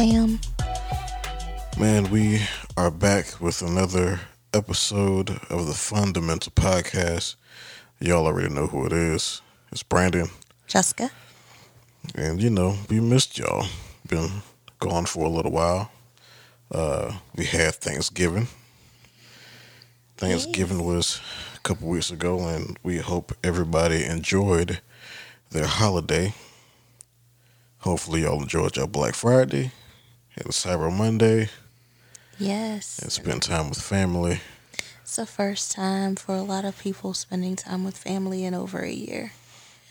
up, everybody? Hello, fam. Man, we are back with another episode of the Fundamental Podcast. Y'all already know who it is. It's Brandon. Jessica. And, you know, we missed y'all. Been gone for a little while. Uh, we had Thanksgiving. Thanksgiving was a couple weeks ago, and we hope everybody enjoyed their holiday. Hopefully, y'all enjoyed your Black Friday and Cyber Monday Yes. and spent time with family. It's the first time for a lot of people spending time with family in over a year.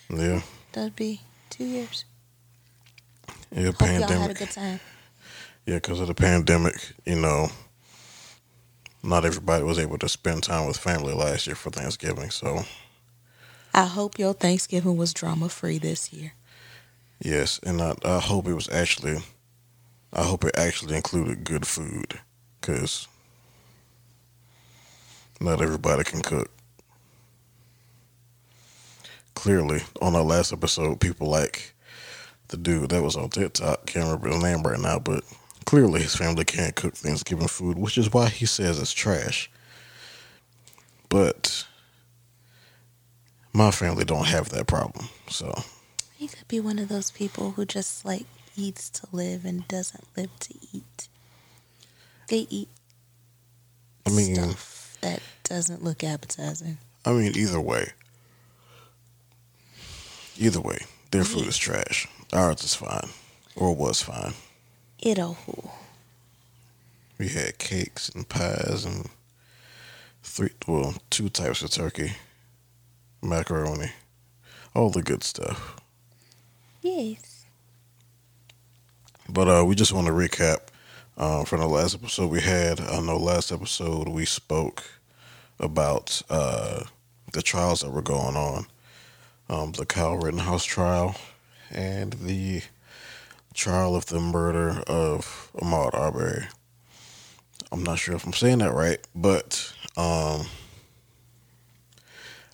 Yeah, That'd be two years. yeah, Hope y'all had a pandemic. good time. Yeah, because of the pandemic, you know, not everybody was able to spend time with family last year for Thanksgiving. So, I hope your Thanksgiving was drama free this year. yes, and I, I hope it was actually, I hope it actually included good food, because not everybody can cook. Clearly, on our last episode, people like the dude that was on TikTok, can't remember his name right now, but clearly his family can't cook Thanksgiving food, which is why he says it's trash. But my family don't have that problem, so You could be one of those people who just like eats to live and doesn't live to eat. They eat I mean, stuff that doesn't look appetizing. I mean, either way, either way, their food is trash. Ours is fine, or was fine. It'll. We had cakes and pies and three, well, two types of turkey, macaroni, all the good stuff. Yes. But uh, we just want to recap uh, from the last episode we had. I know last episode we spoke about uh, the trials that were going on, um, the Kyle Rittenhouse trial, and the trial of the murder of Ahmaud Arbery. I'm not sure if I'm saying that right, but um,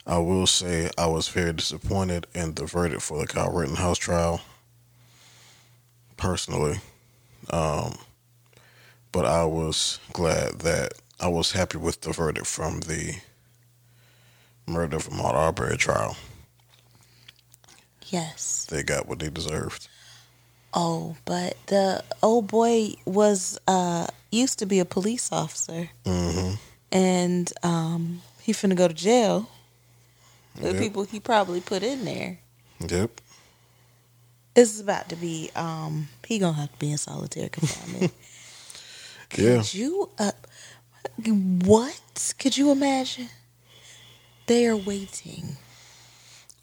I will say I was very disappointed in the verdict for the Kyle Rittenhouse trial personally. Um, but I was glad that I was happy with the verdict from the murder of Ahmaud Arbery trial. Yes. They got what they deserved. Oh, but the old boy was uh used to be a police officer hmm and um he finna go to jail. The Yep. people he probably put in there. Yep. It's about to be um he gonna have to be in solitary confinement. Yeah. Could you uh what? Could you imagine? They are waiting.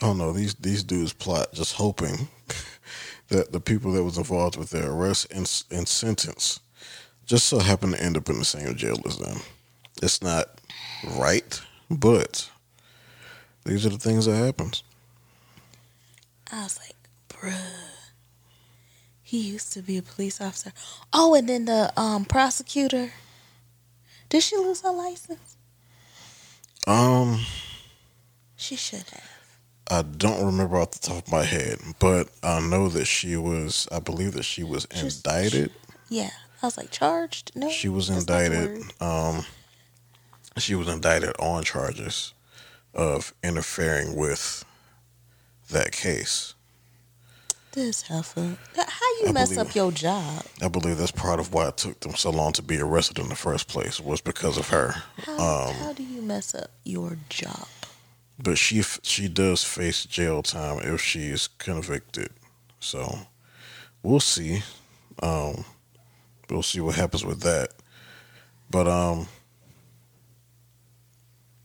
Oh no, these these dudes plot just hoping that the people that was involved with their arrest and, and sentence just so happen to end up in the same jail as them. It's not right, but these are the things that happens. I was like, bruh. He used to be a police officer. Oh, and then the um prosecutor. Did she lose her license? Um, She should have. I don't remember off the top of my head, but I know that she was. I believe that she was indicted. Yeah. I was like, charged? No. She was that's not the indicted. Um, she was indicted on charges of interfering with that case. This heifer. How you I mess believe- up your job? I believe that's part of why it took them so long to be arrested in the first place was because of her. How, Um, how do you mess up your job? But she she does face jail time if she is convicted. So we'll see. Um, we'll see what happens with that. But um,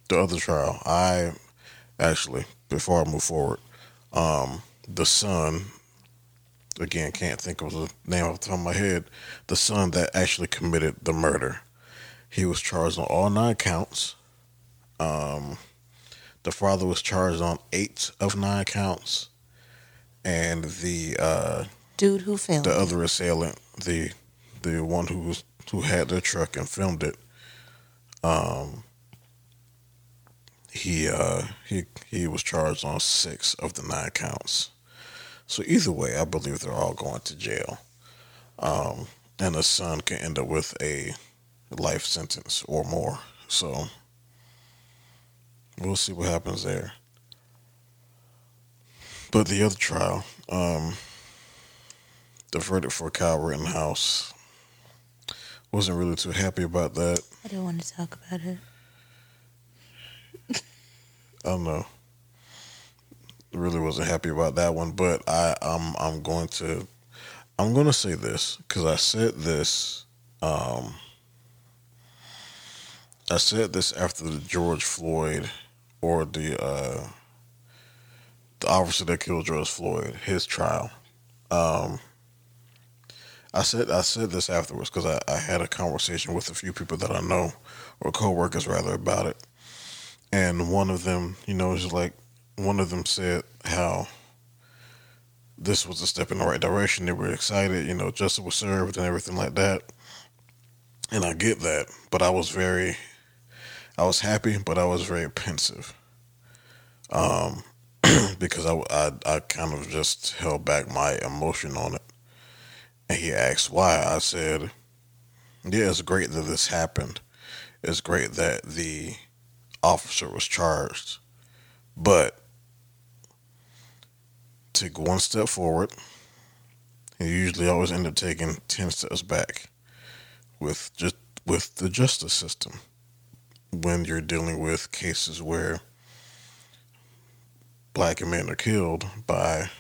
the other trial, I actually before I move forward, um, the son. Again, can't think of the name off the top of my head. The son that actually committed the murder. He was charged on all nine counts. Um, the father was charged on eight of nine counts, and the uh, Dude who filmed. the other assailant, the the one who was who had the truck and filmed it, um, he uh, he he was charged on six of the nine counts. So either way, I believe they're all going to jail. Um, and the son can end up with a life sentence or more. So we'll see what happens there. But the other trial, um, the verdict for Kyle Rittenhouse, wasn't really too happy about that. I don't want to talk about it. I don't know. Really wasn't happy about that one, but I, I'm I'm going to I'm going to say this because I said this. Um, I said this after the George Floyd or the uh, the officer that killed George Floyd, his trial. Um, I said I said this afterwards because I, I had a conversation with a few people that I know, or coworkers rather, about it, and one of them, you know, is like one of them said how this was a step in the right direction. They were excited, you know, justice was served and everything like that. And I get that, but I was very, I was happy, but I was very pensive. Um, because I, I, I kind of just held back my emotion on it. And he asked why. I said, yeah, it's great that this happened. It's great that the officer was charged. But take one step forward, and usually always end up taking ten steps back with just with the justice system when you're dealing with cases where black men are killed by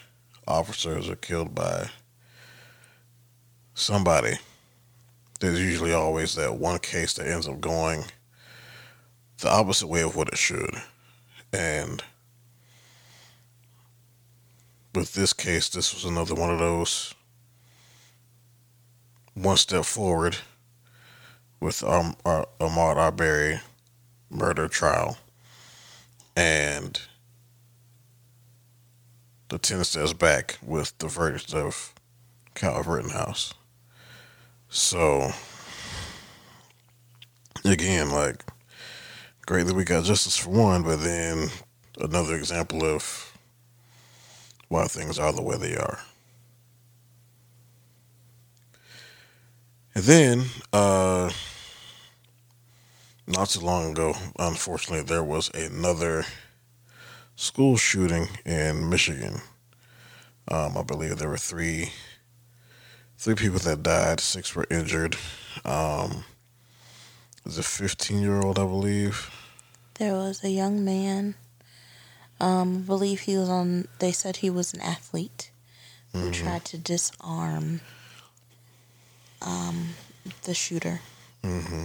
officers or killed by somebody. There's usually always that one case that ends up going the opposite way of what it should. And with this case, this was another one of those one step forward with um, uh, Ahmaud Arbery murder trial and the 10 steps back with the verdict of Kyle Rittenhouse. So, again, like, great that we got justice for one, but then another example of why things are the way they are. And then, uh, not too long ago, unfortunately, there was another school shooting in Michigan. Um, I believe there were three three people that died, six were injured. Um, it was a 15 year old, I believe. There was a young man. Um, I believe he was on. They said he was an athlete who Mm-hmm. tried to disarm um, the shooter, hmm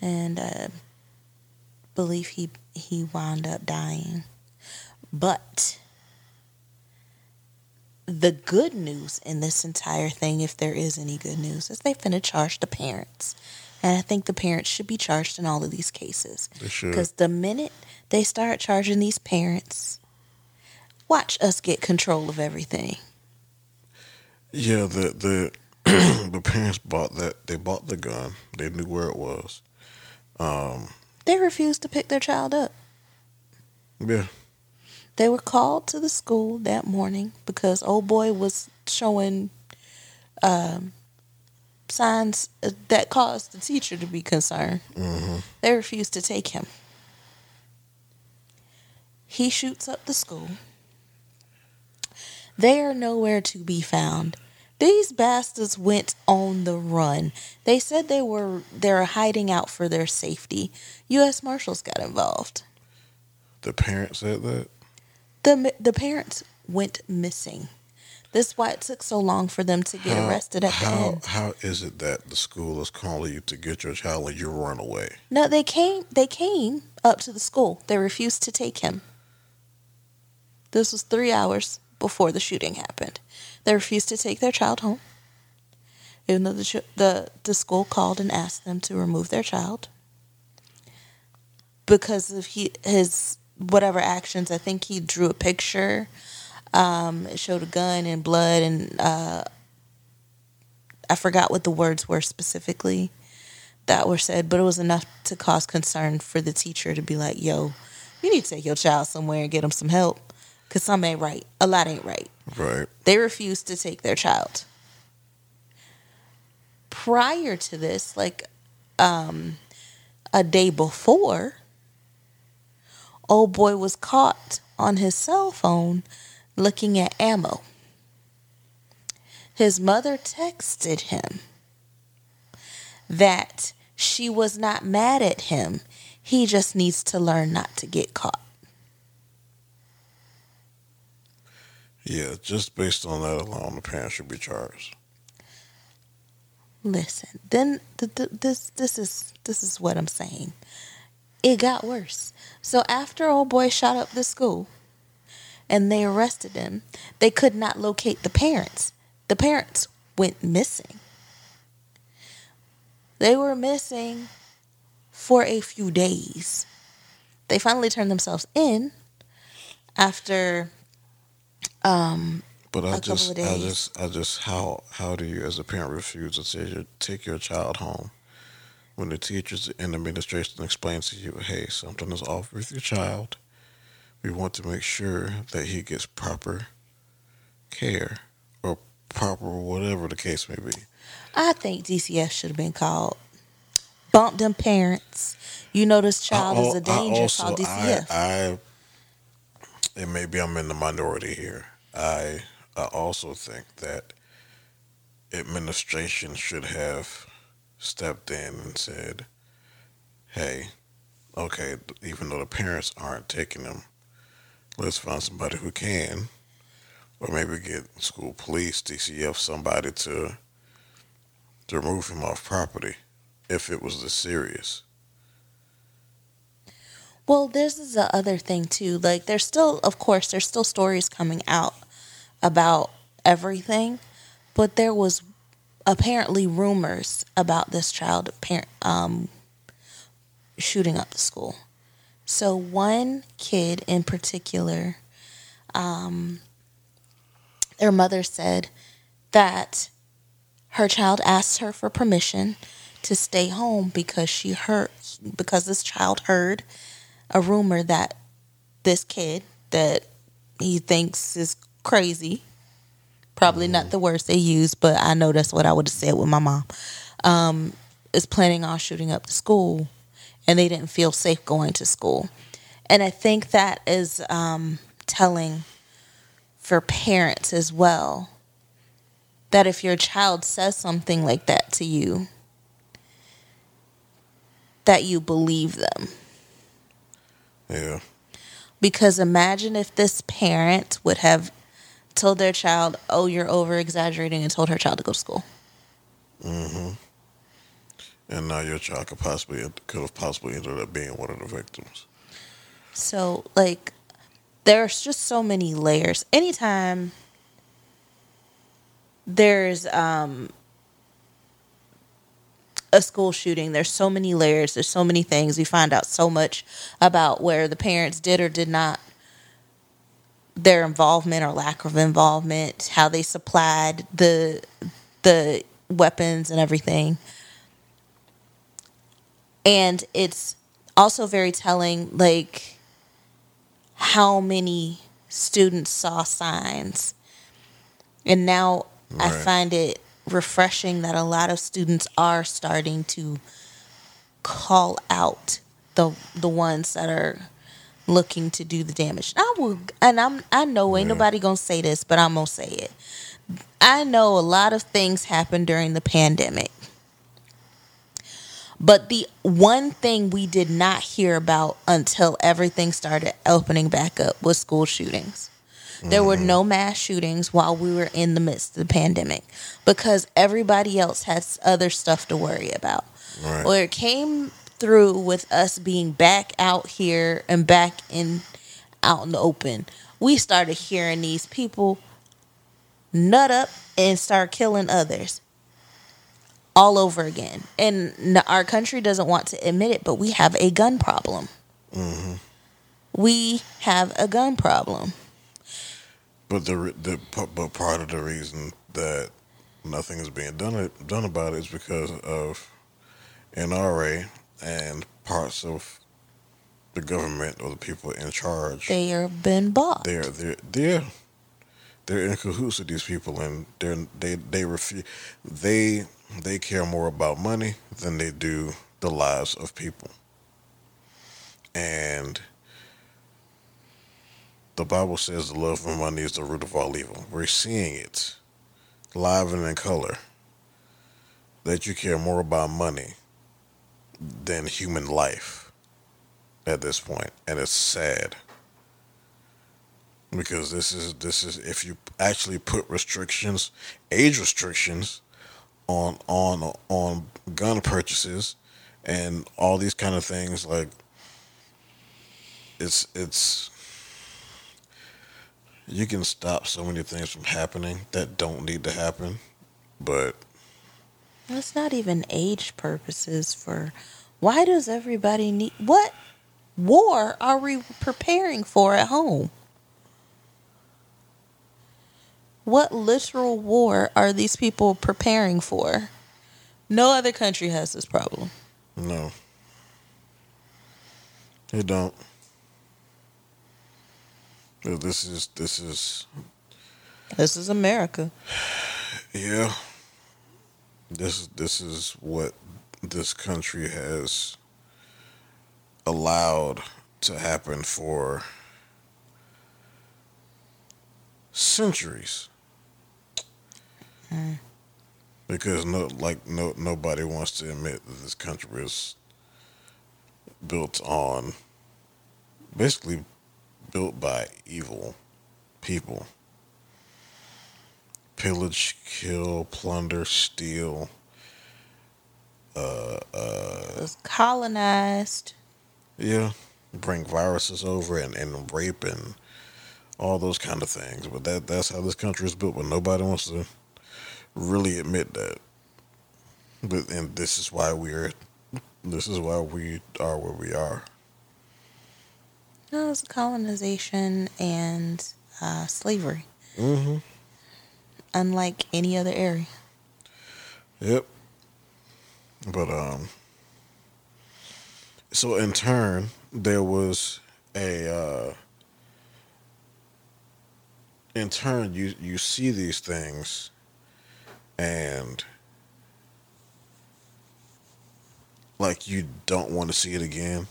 and uh, believe he he wound up dying. But the good news in this entire thing, if there is any good news, is they finna charge the parents. And I think the parents should be charged in all of these cases. They should. Because the minute they start charging these parents, watch us get control of everything. Yeah, the the the parents bought that. They bought the gun. They knew where it was. Um, They refused to pick their child up. yeah, They were called to the school that morning because old boy was showing um, signs uh, that caused the teacher to be concerned. hmm They refused to take him. He shoots up the school. They are nowhere to be found. These bastards went on the run. They said they were they're hiding out for their safety. U.S. Marshals got involved. the parents said that. the The parents went missing. This is why it took so long for them to get How- arrested at the end. How is it that the school is calling you to get your child and you run away? No, they came. They came up to the school. They refused to take him. This was three hours before the shooting happened. They refused to take their child home, even though the the the school called and asked them to remove their child because of he his whatever actions. I think he drew a picture. Um, it showed a gun and blood, and uh, I forgot what the words were specifically that were said, but it was enough to cause concern for the teacher to be like, yo, you need to take your child somewhere and get him some help because some ain't right. A lot ain't right. Right. They refused to take their child. Prior to this, like um, a day before, old boy was caught on his cell phone looking at ammo. His mother texted him that she was not mad at him. He just needs to learn not to get caught. Yeah, just based on that alone, the parents should be charged. Listen, then th- th- this this is this is what I'm saying. It got worse. So after old boy shot up the school and they arrested him, they could not locate the parents. The parents went missing. They were missing for a few days. They finally turned themselves in after um But I just, of I just, I just, how, how do you, as a parent, refuse to take your, take your child home when the teachers and administration explains to you, hey, something is off with your child. We want to make sure that he gets proper care or proper whatever the case may be. I think DCS should have been called. Bump them parents. You know this child I is a danger. Also, call DCF. I, I, and maybe I'm in the minority here. I, I also think that administration should have stepped in and said, "Hey, okay, even though the parents aren't taking them, let's find somebody who can, or maybe get school police, DCF, somebody to to remove him off property if it was this serious." Well, this is the other thing too. Like, there's still, of course, there's still stories coming out about everything, but there was apparently rumors about this child parent um, shooting up the school. So one kid in particular, um, their mother said that her child asked her for permission to stay home because she heard because this child heard a rumor that this kid that he thinks is crazy, probably not the words they use, but I know that's what I would have said with my mom, um, is planning on shooting up the school, and they didn't feel safe going to school. And I think that is um, telling for parents as well that if your child says something like that to you, that you believe them. Yeah, Because imagine if this parent would have told their child, "Oh, you're over exaggerating," and told her child to go to school. hmm and now your child could possibly could have possibly ended up being one of the victims. So, like, there's just so many layers. Anytime there's um a school shooting, there's so many layers, there's so many things. We find out so much about where the parents did or did not their involvement or lack of involvement, how they supplied the the weapons and everything. And it's also very telling like how many students saw signs. And now I find it refreshing that a lot of students are starting to call out the the ones that are looking to do the damage. I will and I'm I know ain't Yeah. nobody gonna say this, but I'm gonna say it. I know a lot of things happened during the pandemic. But the one thing we did not hear about until everything started opening back up was school shootings. There were mm-hmm. no mass shootings while we were in the midst of the pandemic because everybody else has other stuff to worry about. Right. Well, it came through with us being back out here and back in out in the open. We started hearing these people nut up and start killing others all over again. And our country doesn't want to admit it, but we have a gun problem. hmm We have a gun problem. But the, the but part of the reason that nothing is being done done about it is because of NRA and parts of the government or the people in charge. They are been bought. They're they're they're they're in cahoots with these people, and they're they they refuse they they care more about money than they do the lives of people, and the Bible says the love of money is the root of all evil. We're seeing it live and in color that you care more about money than human life at this point, and it's sad because this is this is if you actually put restrictions, age restrictions on on on gun purchases and all these kind of things like it's it's you can stop so many things from happening that don't need to happen but It's not even age purposes for why does everybody need what war are we preparing for at home? What literal war are these people preparing for? No other country has this problem. no they don't this is this is This is America. Yeah. This this is what this country has allowed to happen for centuries. Because no like no nobody wants to admit that this country is built on basically built by evil people pillage, kill, plunder, steal. Uh, uh, It was colonized. yeah, bring viruses over and, and rape and all those kind of things. But that that's how this country is built. But nobody wants to really admit that. But and this is why we're this is why we are where we are. No, it was colonization and uh, slavery, Mm-hmm. unlike any other area. Yep. But um so in turn there was a uh in turn you you see these things and like you don't want to see it again.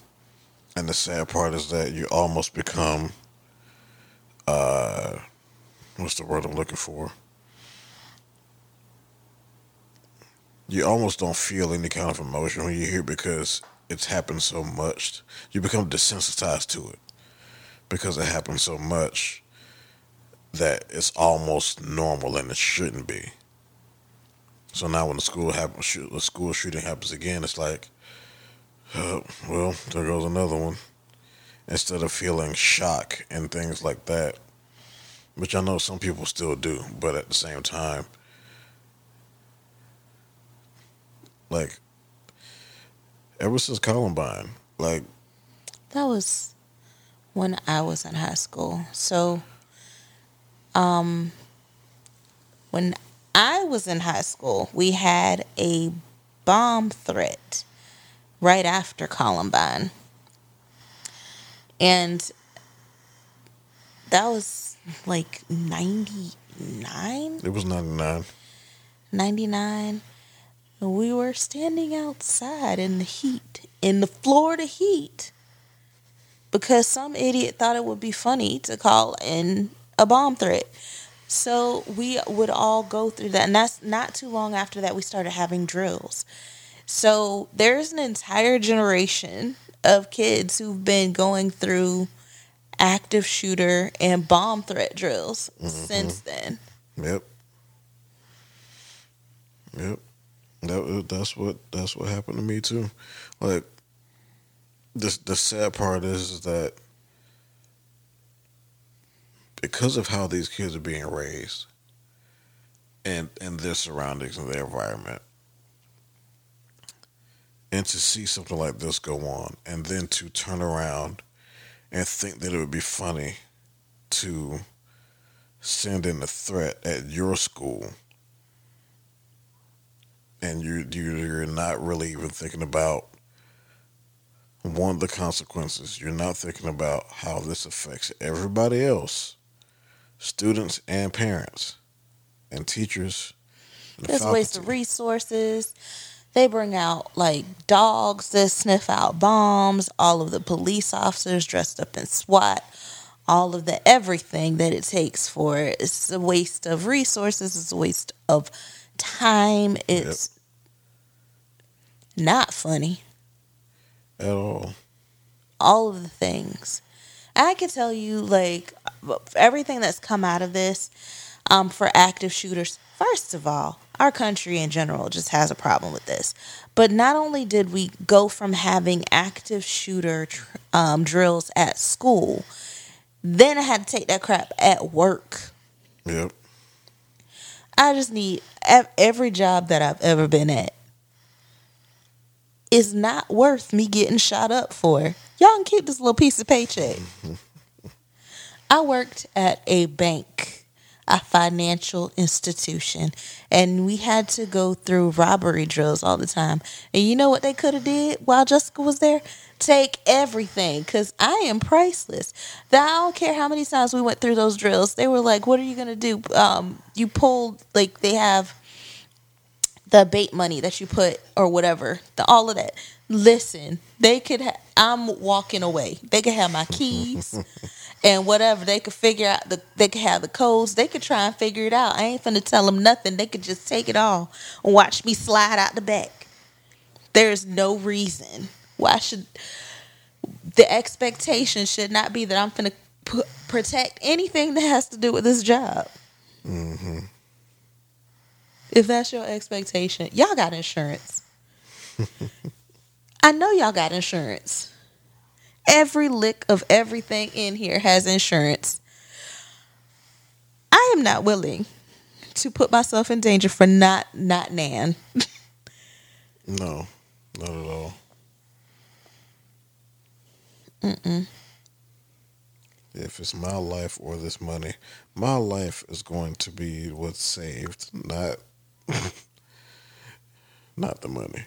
And the sad part is that you almost become uh what's the word I'm looking for? you almost don't feel any kind of emotion when you hear because it's happened so much. You become desensitized to it because it happens so much that it's almost normal and it shouldn't be. So now when the school happens, the school shooting happens again, it's like, uh, well, there goes another one. Instead of feeling shock and things like that, which I know some people still do, but at the same time, like ever since Columbine, like That was when I was in high school. So, um, when I was in high school, we had a bomb threat right after Columbine. And that was like 99, it was ninety nine. 99. We were standing outside in the heat, in the Florida heat, because some idiot thought it would be funny to call in a bomb threat. So we would all go through that. And that's not too long after that, we started having drills. So there's an entire generation of kids who've been going through active shooter and bomb threat drills mm-hmm. since then. Yep. Yep. That uh, that's what that's what happened to me too. Like this the sad part is that because of how these kids are being raised and and their surroundings and their environment and to see something like this go on and then to turn around and think that it would be funny to send in a threat at your school and you you- you're not really even thinking about one of the consequences. You're not thinking about how this affects everybody else students and parents and teachers. and the It's a waste of resources. They bring out like dogs that sniff out bombs, all of the police officers dressed up in SWAT, all of the everything that it takes for it. It's a waste of resources, it's a waste of time. It's not funny. at all. all of the things. I can tell you, like, everything that's come out of this um, for active shooters. First of all, our country in general just has a problem with this. But not only did we go from having active shooter tr- um, drills at school, then I had to take that crap at work. Yep. I just need every job that I've ever been at is not worth me getting shot up for. Y'all can keep this little piece of paycheck. I worked at a bank, a financial institution, and we had to go through robbery drills all the time. And you know what they could have did while Jessica was there? Take everything, cause I am priceless. That I don't care how many times we went through those drills. They were like, "What are you gonna do?" Um, you pulled like they have the bait money that you put or whatever, the, all of that. Listen, they could. Ha- I'm walking away. They could have my keys and whatever. They could figure out the. They could have the codes. They could try and figure it out. I ain't finna tell them nothing. They could just take it all and watch me slide out the back. There's no reason why should the expectation should not be that I'm finna p- protect anything that has to do with this job. Mm-hmm. If that's your expectation, y'all got insurance. I know y'all got insurance. Every lick of everything in here has insurance. I am not willing to put myself in danger for not not Nan. No, not at all. If it's my life or this money, my life is going to be what's saved, not not the money.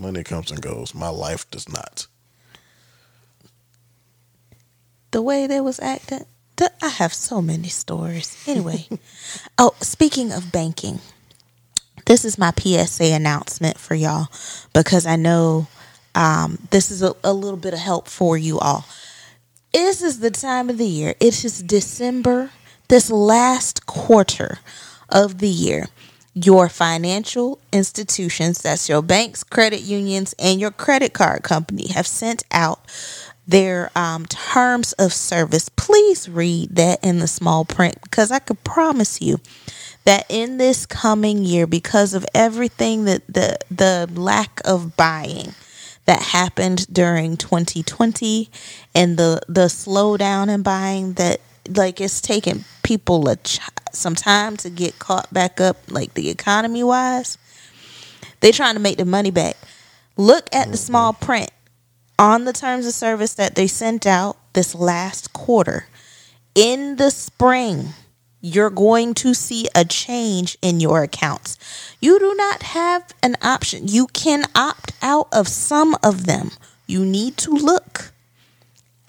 Money comes and goes. My life does not. the way they was acting. I have so many stories. Anyway, oh, speaking of banking, this is my PSA announcement for y'all because I know um, this is a, a little bit of help for you all. This is the time of the year. It is December, this last quarter of the year. Your financial institutions, that's your banks, credit unions, and your credit card company, have sent out their um, terms of service. Please read that in the small print because I could promise you that in this coming year, because of everything that the the lack of buying that happened during 2020 and the the slowdown in buying that like it's taken people a ch- some time to get caught back up like the economy wise They're trying to make the money back look at the mm-hmm. small print on the terms of service that they sent out this last quarter in the spring you're going to see a change in your accounts. You do not have an option. You can opt out of some of them. You need to look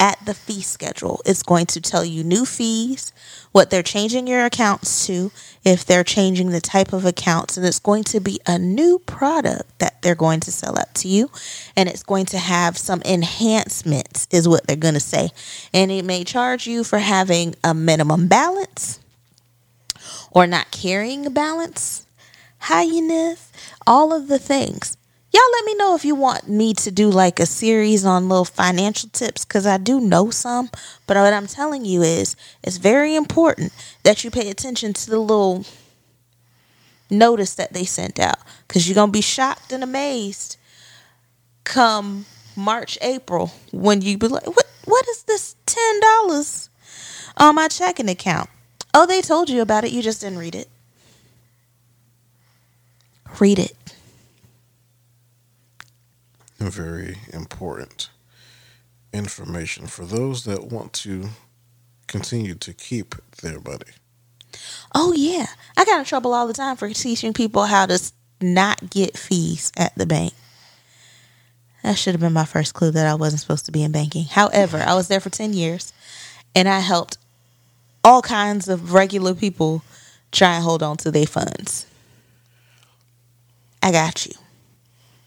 at the fee schedule. It's going to tell you new fees, what they're changing your accounts to, if they're changing the type of accounts, and it's going to be a new product that they're going to sell out to you, and it's going to have some enhancements, is what they're going to say. And it may charge you for having a minimum balance or not carrying a balance, highness, all of the things. Y'all let me know if you want me to do like a series on little financial tips because I do know some. But what I'm telling you is it's very important that you pay attention to the little notice that they sent out because you're to be shocked and amazed come March, April when you be like, what, what is this $10 on my checking account? Oh, they told you about it. You just didn't read it. Read it. Very important information for those that want to continue to keep their money. Oh yeah, I got in trouble all the time for teaching people how to not get fees at the bank. That should have been my first clue that I wasn't supposed to be in banking. However, I was there for ten years, and I helped all kinds of regular people try and hold on to their funds. I got you.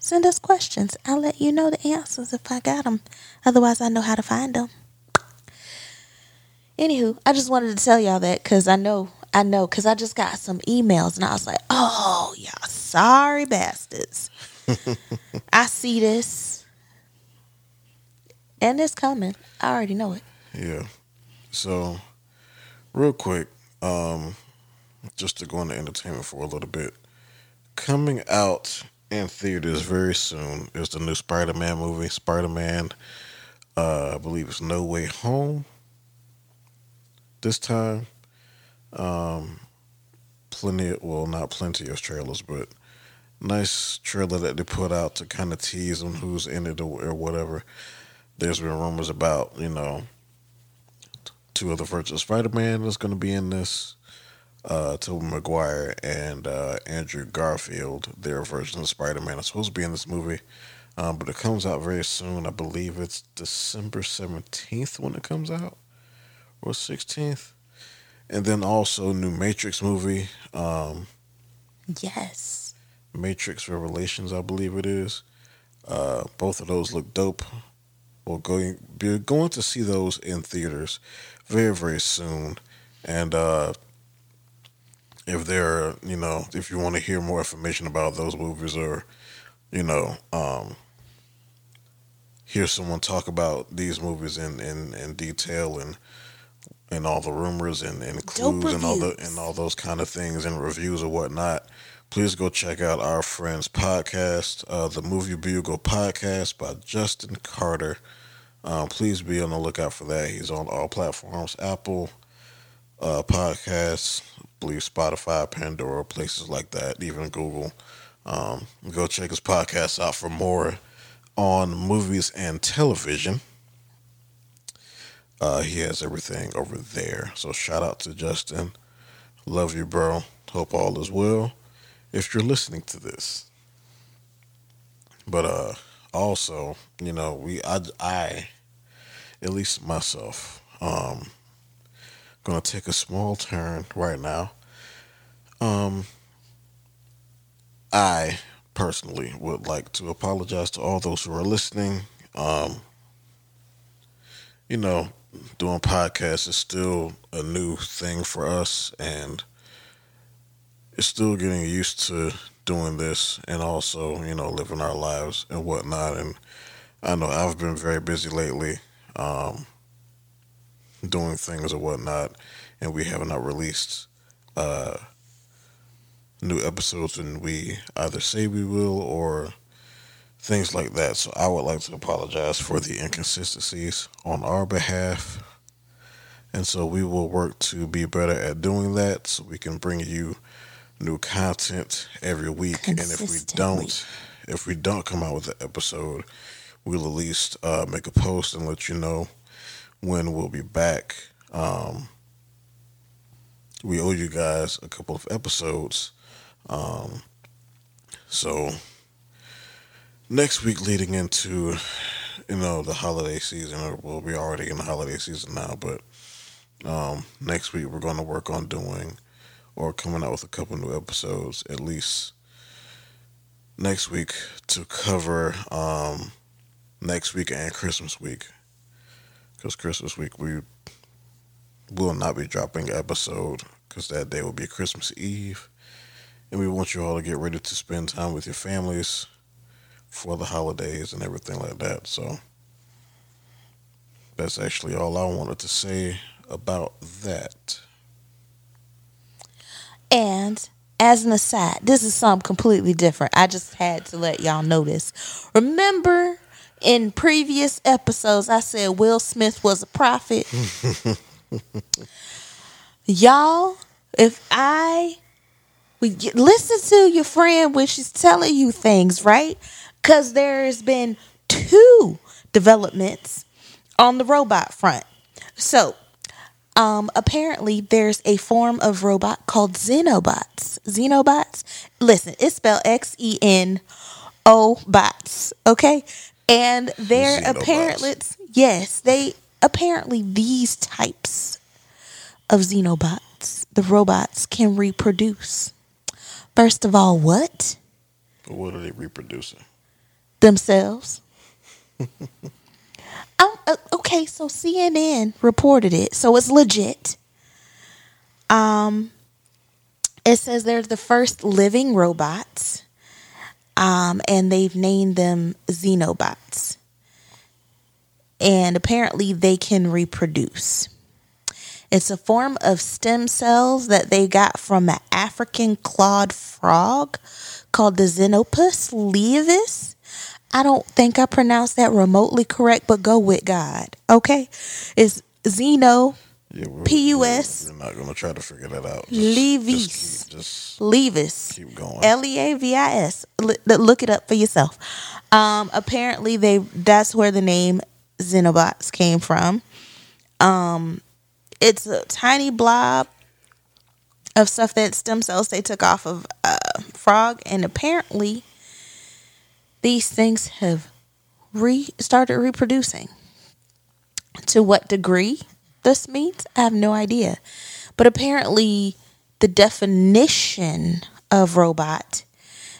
Send us questions. I'll let you know the answers if I got them. Otherwise, I know how to find them. Anywho, I just wanted to tell y'all that because I know, I know, because I just got some emails and I was like, oh, y'all sorry bastards. I see this and it's coming. I already know it. Yeah. So, real quick, um, just to go into entertainment for a little bit, coming out in theaters very soon is the new Spider-Man movie. Spider-Man, uh, I believe it's No Way Home. This time, um, plenty. Well, not plenty of trailers, but nice trailer that they put out to kind of tease them who's in it or, or whatever. There's been rumors about you know two other versions of Spider-Man that's going to be in this. Uh, Tobey Maguire and uh, Andrew Garfield, their version of Spider-Man, is supposed to be in this movie, um, but it comes out very soon. I believe it's December seventeenth when it comes out, or sixteenth. And then also new Matrix movie, um, Yes. Matrix Revelations, I believe it is. Uh, both of those look dope. We'll going be going to see those in theaters very very soon, and uh, if there, you know, if you want to hear more information about those movies or, you know, um, hear someone talk about these movies in in, in detail and and all the rumors and, and Dope clues and all the and all those kind of things and reviews or whatnot, please go check out our friend's podcast, uh, the Movie Bugle podcast by Justin Carter. Um, please be on the lookout for that. He's on all platforms, Apple uh, podcasts, believe Spotify, Pandora, places like that, even Google. Um, go check his podcast out for more on movies and television. Uh, he has everything over there. So shout out to Justin. Love you, bro. Hope all is well. If you're listening to this, but uh, also, you know, we I, I at least myself, um, gonna take a small turn right now. Um, I personally would like to apologize to all those who are listening. Um, you know, doing podcasts is still a new thing for us, and it's still getting used to doing this, and also, you know, living our lives and whatnot. And I know I've been very busy lately, um, doing things and whatnot, and we have not released uh, new episodes when we either say we will or things like that. So I would like to apologize for the inconsistencies on our behalf. And so we will work to be better at doing that so we can bring you new content every week. And if we don't if we don't come out with an episode, we'll at least uh, make a post and let you know when we'll be back. Um, we owe you guys a couple of episodes. Um, so next week, leading into you know the holiday season, or we'll be already in the holiday season now, but um, next week we're going to work on doing or coming out with a couple new episodes at least next week to cover um, next week and Christmas week because Christmas week we will not be dropping episode because that day will be Christmas Eve. And we want you all to get ready to spend time with your families for the holidays and everything like that. So that's actually all I wanted to say about that. And as an aside, this is something completely different. I just had to let y'all know this. Remember in previous episodes, I said Will Smith was a prophet. y'all, if I we listen to your friend when she's telling you things, right? Because there's been two developments on the robot front. So um, apparently there's a form of robot called Xenobots. Xenobots. Listen, it's spelled X E N O bots. Okay, and they're Xenobots. apparently yes they apparently these types of xenobots, the robots, can reproduce. First of all, what? What are they reproducing? Themselves. uh, okay, so CNN reported it, so it's legit. Um, it says they're the first living robots, um, and they've named them Xenobots. And apparently, they can reproduce. It's a form of stem cells that they got from an African clawed frog called the Xenopus laevis. I don't think I pronounced that remotely correct, but go with God. Okay? It's Xeno Yeah, we're, P.U.S.. We're, we're not going to try to figure that out. Levis. Just, keep, just laevis. keep going. L E A V I S. Look it up for yourself. Um, apparently, they that's where the name Xenobots came from. Um, it's a tiny blob of stuff that stem cells they took off of a frog, and apparently, these things have re started reproducing. To what degree this means, I have no idea. But apparently, the definition of robot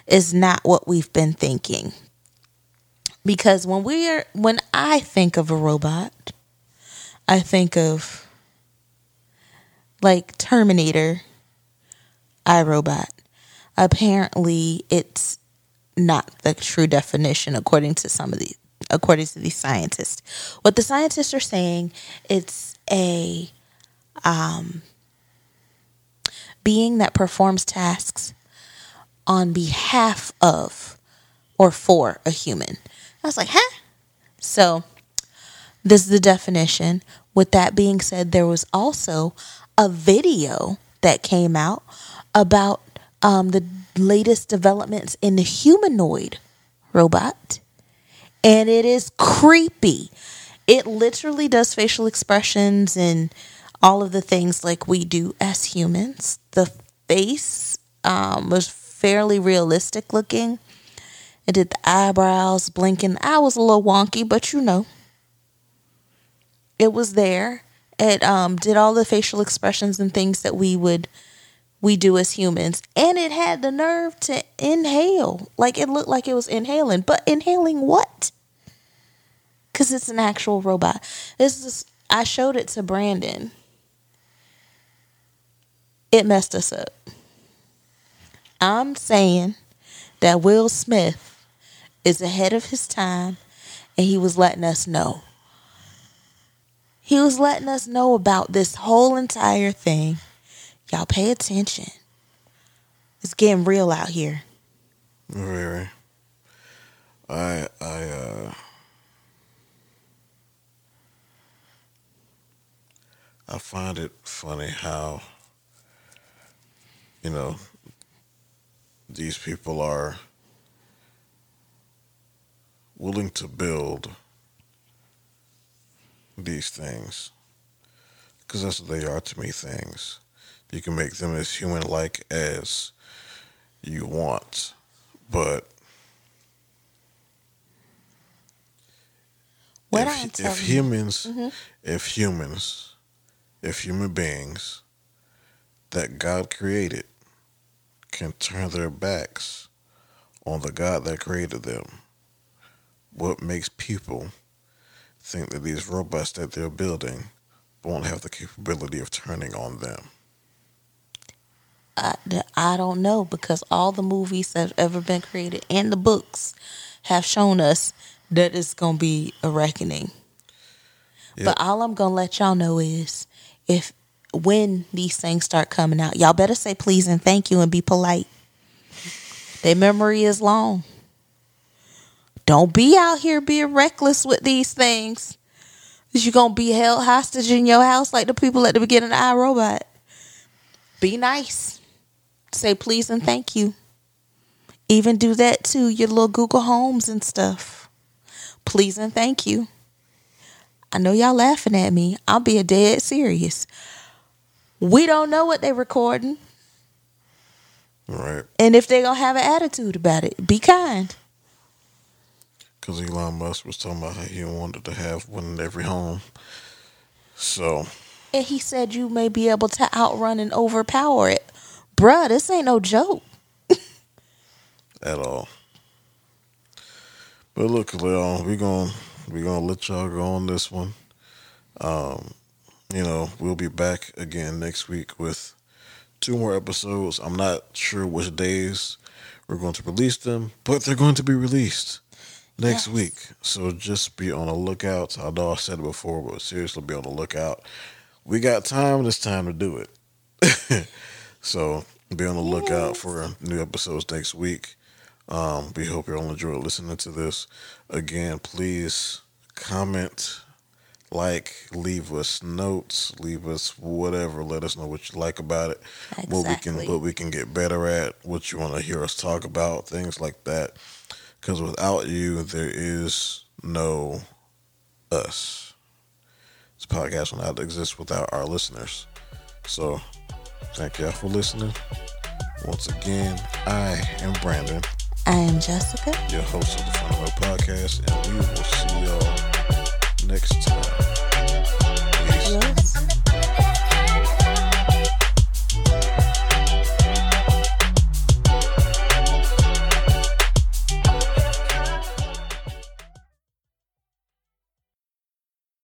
is not what we've been thinking. Because when we're when I think of a robot, I think of like Terminator, iRobot. Apparently, it's not the true definition according to some of the according to these scientists. What the scientists are saying, it's a um, being that performs tasks on behalf of or for a human. I was like, huh? So, this is the definition. With that being said, there was also a video that came out about um, the latest developments in the humanoid robot, and it is creepy. It literally does facial expressions and all of the things like we do as humans. The face um, was fairly realistic looking. It did the eyebrows, blinking. I was a little wonky, but you know, it was there. It um, did all the facial expressions and things that we would we do as humans, and it had the nerve to inhale. Like it looked like it was inhaling, but inhaling what? Because it's an actual robot. This is I showed it to Brandon. It messed us up. I'm saying that Will Smith is ahead of his time and he was letting us know. He was letting us know about this whole entire thing. Y'all pay attention. It's getting real out here. Very. I I uh I find it funny how you know these people are willing to build these things. Because that's what they are to me things. You can make them as human like as you want but What if, if humans if humans if human beings that god created can turn their backs on the god that created them what makes people think that these robots that they're building won't have the capability of turning on them I, I don't know because all the movies that have ever been created and the books have shown us that it's going to be a reckoning. Yeah. But all I'm going to let y'all know is if when these things start coming out, y'all better say please and thank you and be polite. Their memory is long. Don't be out here being reckless with these things. You're going to be held hostage in your house like the people at the beginning of iRobot. Be nice. Say please and thank you. Even do that to your little Google Homes and stuff. Please and thank you. I know y'all laughing at me. I'll be a dead serious. We don't know what they're recording. right And if they're going to have an attitude about it, be kind. Because elon musk was talking about how he wanted to have one in every home So And he said you may be able to outrun and overpower it. Bruh, this ain't no joke. at all. But look, Leon, we're gonna we're gonna let y'all go on this one. Um, you know, we'll be back again next week with two more episodes. I'm not sure which days we're going to release them, but they're going to be released next Yes. week. So just be on the lookout. I know I said it before, but seriously, be on the lookout. We got time. and It's time to do it. so be on the lookout for new episodes next week. Um, we hope you all enjoy listening to this. Again, please comment, like, leave us notes, leave us whatever. Let us know what you like about it, what we can what we can get better at, what you want to hear us talk about, things like that. Because without you, there is no us. This podcast will not exist without our listeners. So, thank y'all for listening. Once again, I am Brandon, I am Jessica. your host of the Fundamental Podcast, and we will see y'all next time. Peace. Yes.